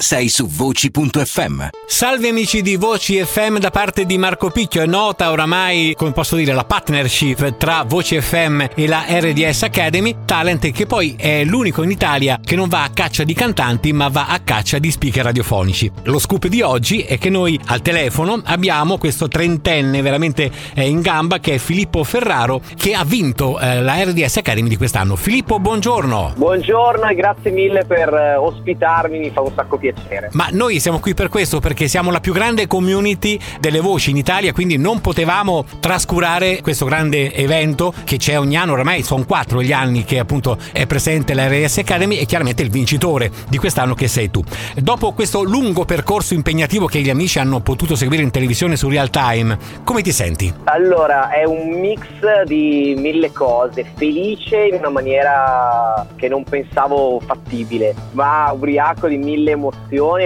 Sei su voci.fm. Salve amici di Voci FM da parte di Marco Picchio. È nota oramai, come posso dire, la partnership tra Voci FM e la RDS Academy Talent, che poi è l'unico in Italia che non va a caccia di cantanti, ma va a caccia di speaker radiofonici. Lo scoop di oggi è che noi al telefono abbiamo questo trentenne veramente eh, in gamba che è Filippo Ferraro, che ha vinto eh, la RDS Academy di quest'anno. Filippo, buongiorno. Buongiorno e grazie mille per eh, ospitarmi, mi fa un sacco piacere. Ma noi siamo qui per questo, perché siamo la più grande community delle voci in Italia, quindi non potevamo trascurare questo grande evento che c'è ogni anno, ormai sono quattro gli anni che appunto è presente la RS Academy e chiaramente il vincitore di quest'anno che sei tu. Dopo questo lungo percorso impegnativo che gli amici hanno potuto seguire in televisione su real time, come ti senti? Allora, è un mix di mille cose, felice in una maniera che non pensavo fattibile, ma ubriaco di mille emozioni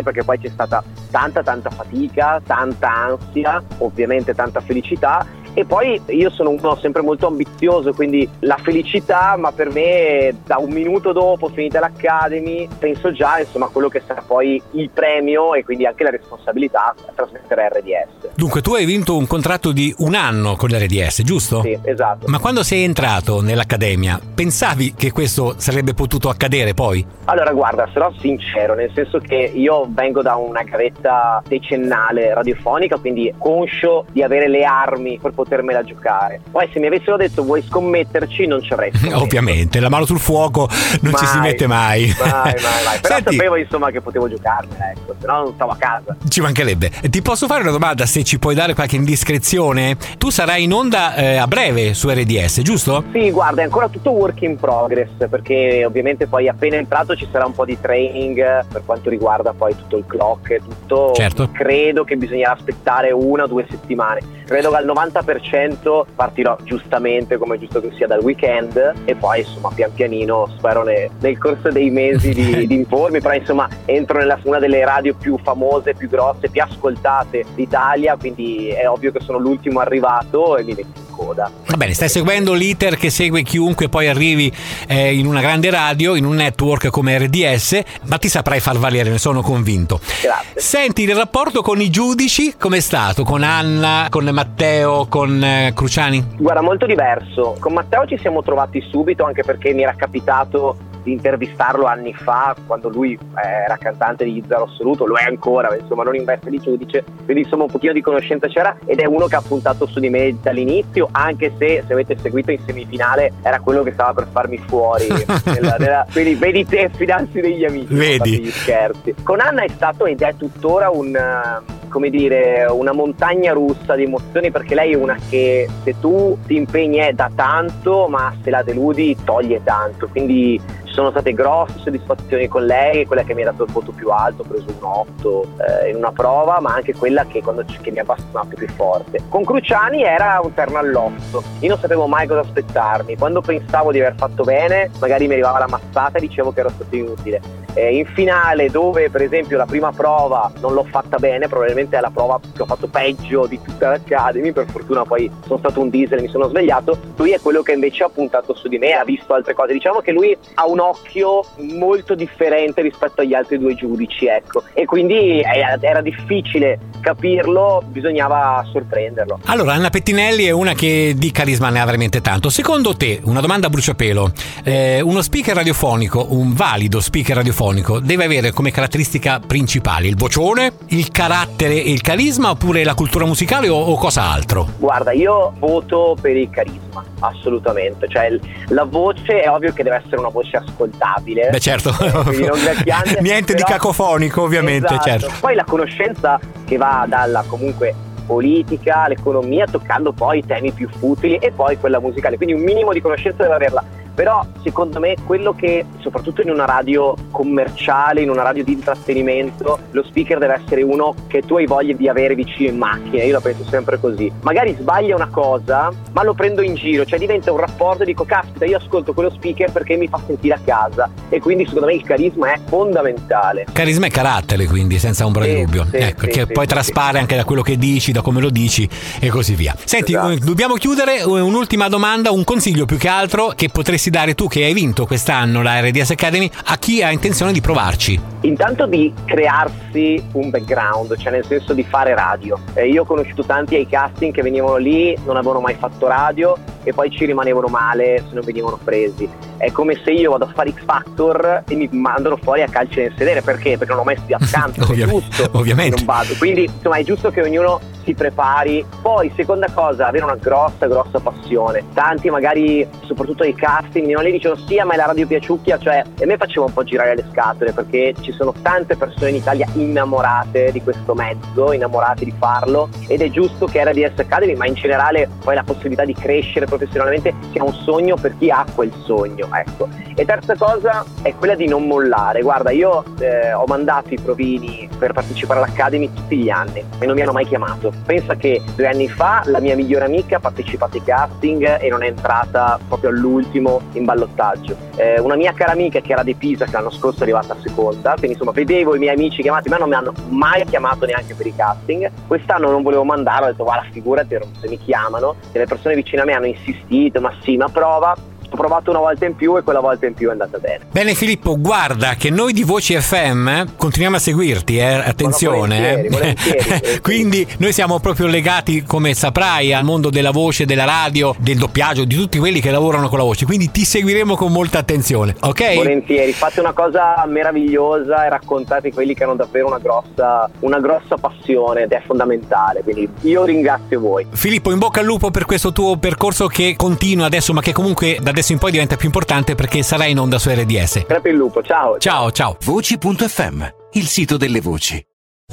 perché poi c'è stata tanta tanta fatica, tanta ansia, ovviamente tanta felicità e poi io sono uno sempre molto ambizioso, quindi la felicità, ma per me da un minuto dopo, finita l'Academy, penso già insomma a quello che sarà poi il premio e quindi anche la responsabilità a trasmettere RDS. Dunque tu hai vinto un contratto di un anno con l'RDS, giusto? Sì, esatto. Ma quando sei entrato nell'Accademia, pensavi che questo sarebbe potuto accadere poi? Allora guarda, sarò sincero, nel senso che io vengo da una gavetta decennale radiofonica, quindi conscio di avere le armi per potermela giocare. Poi se mi avessero detto vuoi scommetterci non ci avrei scommesso. Ovviamente, la mano sul fuoco non ci si Mai, mette mai. Mai, mai, mai. Però Senti, sapevo insomma che potevo giocarmela, ecco, se no non stavo a casa. ci mancherebbe. Ti posso fare una domanda se ci puoi dare qualche indiscrezione? Tu sarai in onda eh, a breve su RDS, giusto? Sì, guarda, è ancora tutto work in progress perché ovviamente poi appena entrato ci sarà un po' di training per quanto riguarda poi tutto il clock e tutto. Certo. Credo che bisognerà aspettare una o due settimane. Credo che al 90% partirò giustamente come è giusto che sia dal weekend e poi insomma pian pianino spero ne- nel corso dei mesi di, di informi, però insomma entro nella una delle radio più famose, più grosse, più ascoltate d'Italia, quindi è ovvio che sono l'ultimo arrivato e mi metto coda. Va bene, stai seguendo l'iter che segue chiunque poi arrivi eh, in una grande radio, in un network come RDS, ma ti saprai far valere, ne sono convinto. Grazie. Senti, il rapporto con i giudici com'è stato? Con Anna, con Matteo, con eh, Cruciani? Guarda, molto diverso. Con Matteo ci siamo trovati subito anche perché mi era capitato di intervistarlo anni fa quando lui eh, era cantante di Zero Assoluto, lo è ancora, ma insomma non in veste di giudice, quindi insomma un pochino di conoscenza c'era ed è uno che ha puntato su di me dall'inizio, anche se se avete seguito in semifinale era quello che stava per farmi fuori. nella- nella- quindi vedi te, fidarsi degli amici. Vedi. gli scherzi. Con Anna è stato ed è tuttora un eh, come dire, una montagna russa di emozioni perché lei è una che se tu ti impegni è da tanto, ma se la deludi toglie tanto. Quindi ci sono state grosse soddisfazioni con lei, quella che mi ha dato il voto più alto, ho preso un 8 eh, in una prova, ma anche quella che, quando, che mi ha appassionato più forte. Con Cruciani era un terno all'otto, io non sapevo mai cosa aspettarmi, quando pensavo di aver fatto bene, magari mi arrivava la mazzata e dicevo che ero stato inutile. Eh, in finale, dove per esempio la prima prova non l'ho fatta bene, probabilmente è la prova che ho fatto peggio di tutta l'Academy, per fortuna poi sono stato un diesel e mi sono svegliato, lui è quello che invece ha puntato su di me, ha visto altre cose, diciamo che lui ha un occhio molto differente rispetto agli altri due giudici, ecco, e quindi era, difficile capirlo, bisognava sorprenderlo. Allora, Anna Pettinelli è una che di carisma ne ha veramente tanto. Secondo te, una domanda a bruciapelo, eh, uno speaker radiofonico, un valido speaker radiofonico, deve avere come caratteristica principali il vocione, il carattere e il carisma oppure la cultura musicale o, o cosa altro? Guarda, io voto per il carisma, assolutamente. Cioè, la voce è ovvio che deve essere una voce ascoltabile. Beh certo, Eh, gracchiante, niente di però- cacofonico ovviamente, Esatto. certo. Poi la conoscenza che va dalla comunque politica, l'economia, toccando poi i temi più futili e poi quella musicale. Quindi un minimo di conoscenza deve averla. Però secondo me quello che, soprattutto in una radio commerciale, in una radio di intrattenimento, lo speaker deve essere uno che tu hai voglia di avere vicino in macchina, io la penso sempre così. Magari sbaglia una cosa, ma lo prendo in giro, cioè diventa un rapporto e dico caspita io ascolto quello speaker perché mi fa sentire a casa e quindi secondo me il carisma è fondamentale. Carisma e carattere quindi, senza ombra Sì, di dubbio. sì, ecco, sì, che poi traspare anche da quello che dici, da come lo dici e così via. Senti, Esatto. eh, dobbiamo chiudere eh, un'ultima domanda, un consiglio più che altro che potresti dare tu che hai vinto quest'anno la RDS Academy a chi ha intenzione di provarci. Intanto di crearsi un background, cioè nel senso di fare radio. Eh, io ho conosciuto tanti ai casting che venivano lì, non avevano mai fatto radio e poi ci rimanevano male se non venivano presi. È come se io vado a fare X Factor e mi mandano fuori a calcio nel sedere, perché? Perché non ho mai studiato canto, è giusto ovviamente. non vado. Quindi insomma è giusto che ognuno si prepari. Poi, seconda cosa, avere una grossa, grossa passione. Tanti magari, soprattutto ai casting, mi lì dicono sì, a me la radio piaciucchia, cioè e me faceva un po' girare le scatole perché ci sono tante persone in Italia innamorate di questo mezzo, innamorate di farlo ed è giusto che RDS Academy, ma in generale poi la possibilità di crescere professionalmente sia un sogno per chi ha quel sogno, ecco. E terza cosa è quella di non mollare. Guarda, io eh, ho mandato i provini per partecipare all'Academy tutti gli anni e non mi hanno mai chiamato. Pensa che due anni fa la mia migliore amica ha partecipato ai casting e non è entrata proprio all'ultimo in ballottaggio. Eh, una mia cara amica che era di Pisa, che l'anno scorso è arrivata a seconda, quindi insomma vedevo i miei amici chiamati, ma non mi hanno mai chiamato neanche per i casting. Quest'anno non volevo mandare, ho detto guarda figurati se mi chiamano, e le persone vicine a me hanno insistito, ma sì, ma prova. Ho provato una volta in più e quella volta in più è andata bene. Bene Filippo, guarda che noi di Voci FM continuiamo a seguirti, eh, attenzione. volentieri, eh. volentieri, volentieri. Quindi noi siamo proprio legati, come saprai, al mondo della voce, della radio, del doppiaggio, di tutti quelli che lavorano con la voce, quindi ti seguiremo con molta attenzione, ok? Volentieri, fate una cosa meravigliosa e raccontate quelli che hanno davvero una grossa, una grossa passione ed è fondamentale. Quindi io ringrazio voi. Filippo, in bocca al lupo per questo tuo percorso che continua adesso, ma che comunque da adesso in poi diventa più importante perché sarai in onda su RDS. Crepe il lupo, ciao. Ciao, ciao. Voci.fm, il sito delle voci.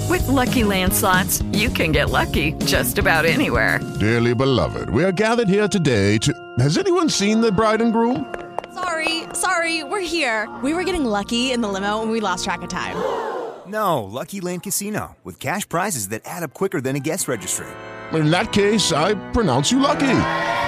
With Lucky Land slots, you can get lucky just about anywhere. Dearly beloved, we are gathered here today to. Has anyone seen the bride and groom? Sorry, sorry, we're here. We were getting lucky in the limo and we lost track of time. No, Lucky Land Casino, with cash prizes that add up quicker than a guest registry. In that case, I pronounce you lucky.